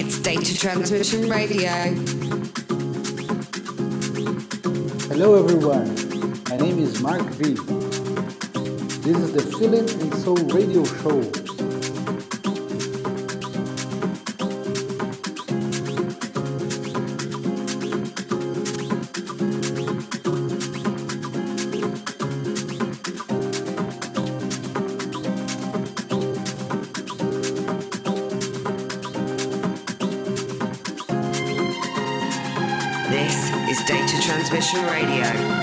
It's Data Transmission Radio. Hello everyone, my name is Marc-V. This is the Feeling and Soul Radio Show. Radio.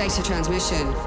Data transmission.